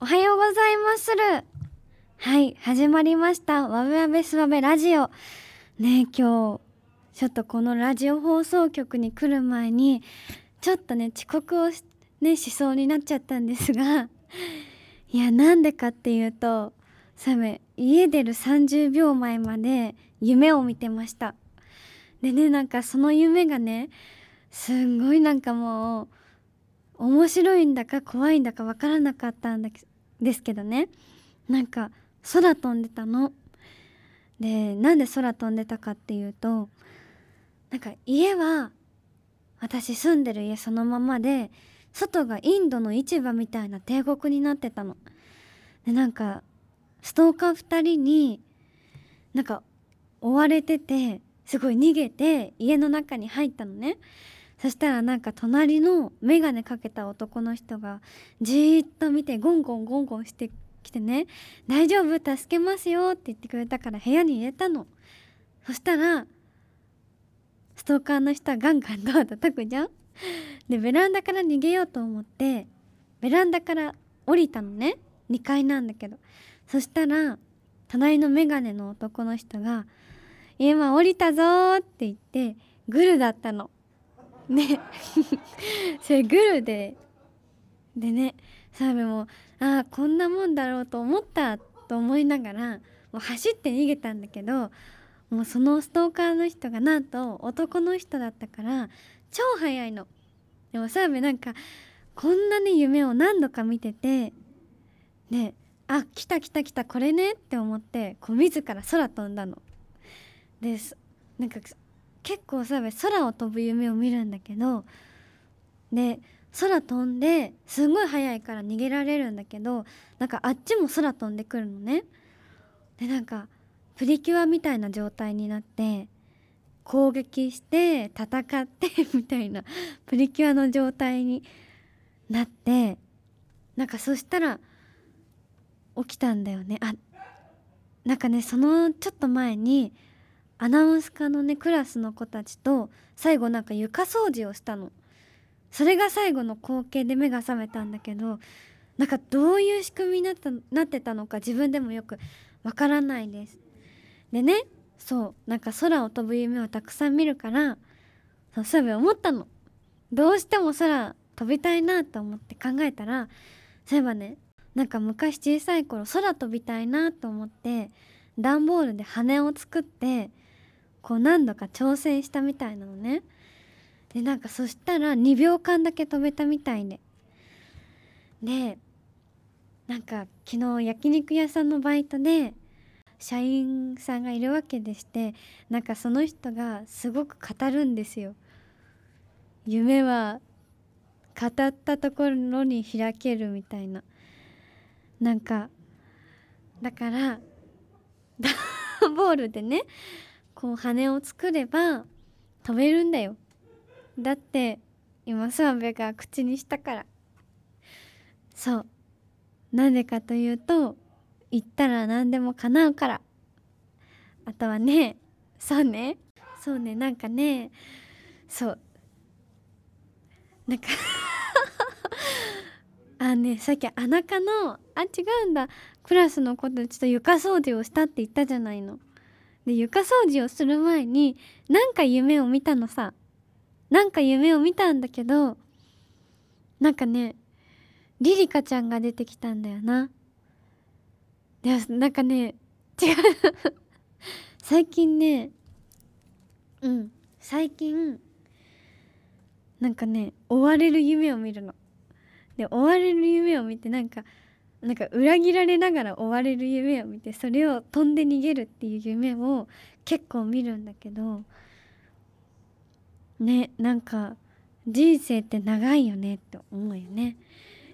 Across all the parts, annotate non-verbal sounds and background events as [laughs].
おはようございまする。はい始まりました。わべわべすわべラジオ。ね今日ちょっとこのラジオ放送局に来る前にちょっとね遅刻をし,、ね、しそうになっちゃったんですが [laughs] いやなんでかっていうとサメ家出る30秒前まで夢を見てました。でねなんかその夢がねすんごいなんかもう面白いんだか怖いんだかわからなかったんだけどですけどねなんか空飛んでたの。でなんで空飛んでたかっていうとなんか家は私住んでる家そのままで外がインドの市場みたいな帝国になってたの。でなんかストーカー2人になんか追われててすごい逃げて家の中に入ったのね。そしたらなんか隣の眼鏡かけた男の人がじーっと見てゴンゴンゴンゴンしてきてね「大丈夫助けますよ」って言ってくれたから部屋に入れたの。そしたらストーカーの人はガンガンドア叩くじゃん。でベランダから逃げようと思ってベランダから降りたのね。2階なんだけど。そしたら隣の眼鏡の男の人が「今降りたぞ」って言ってグルだったの。ねそれグルででね澤部もああこんなもんだろうと思ったと思いながらもう走って逃げたんだけどもうそのストーカーの人がなんと男の人だったから超早いの。でも澤部なんかこんなに夢を何度か見ててねあ来た来た来たこれねって思ってこう自ら空飛んだの。ですなんか結構さ空を飛ぶ夢を見るんだけどで空飛んですごい速いから逃げられるんだけどなんかあっちも空飛んでくるのね。でなんかプリキュアみたいな状態になって攻撃して戦ってみたいなプリキュアの状態になってなんかそしたら起きたんだよねあなんかねそのちょっと前にアナウンス科のねクラスの子たちと最後なんか床掃除をしたの。それが最後の光景で目が覚めたんだけどなんかどういう仕組みになったなってたのか自分でもよくわからないです。でねそうなんか空を飛ぶ夢をたくさん見るからそうそういえば思ったの。どうしても空飛びたいなと思って考えたらそういえばねなんか昔小さい頃空飛びたいなと思って段ボールで羽を作ってこう何度か挑戦したみたいなのね。でなんかそしたら2秒間だけ飛べたみたいで。でなんか昨日焼肉屋さんのバイトで社員さんがいるわけでしてなんかその人がすごく語るんですよ。夢は語ったところに開けるみたいな。なんかだから [laughs] 段ボールでねこう羽を作れば飛べるんだよ。だって今諏訪部が口にしたから。そう。なんでかというと言ったら何でも叶うから。あとはねそうね。そうねなんかねそう。なんか [laughs] あねさっきあなかのあ違うんだ。クラスの子たちと床掃除をしたって言ったじゃないの。で床掃除をする前になんか夢を見たのさ。なんか夢を見たんだけどなんかねリリカちゃんが出てきたんだよな。でなんかね違う。[laughs] 最近ねうん。最近なんかね追われる夢を見るの。で追われる夢を見てなんかなんか裏切られながら追われる夢を見てそれを飛んで逃げるっていう夢を結構見るんだけどねなんか人生って長いよねって思うよね。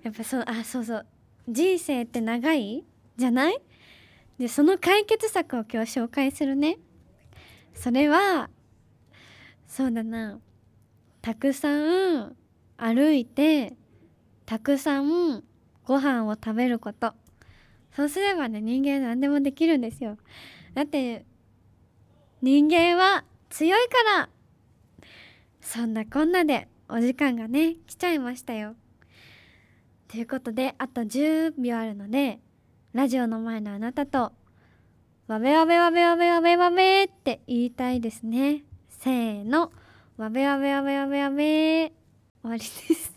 やっぱそうあそうそう。人生って長いじゃない？でその解決策を今日紹介するね。それはそうだな。たくさん歩いてたくさんご飯を食べること。そうすればね人間何でもできるんですよ。だって人間は強いからそんなこんなでお時間がね来ちゃいましたよ。ということであと10秒あるのでラジオの前のあなたとわべわべわべわべわべわべって言いたいですね。せーの。わべわべわべわべわべ。終わりです。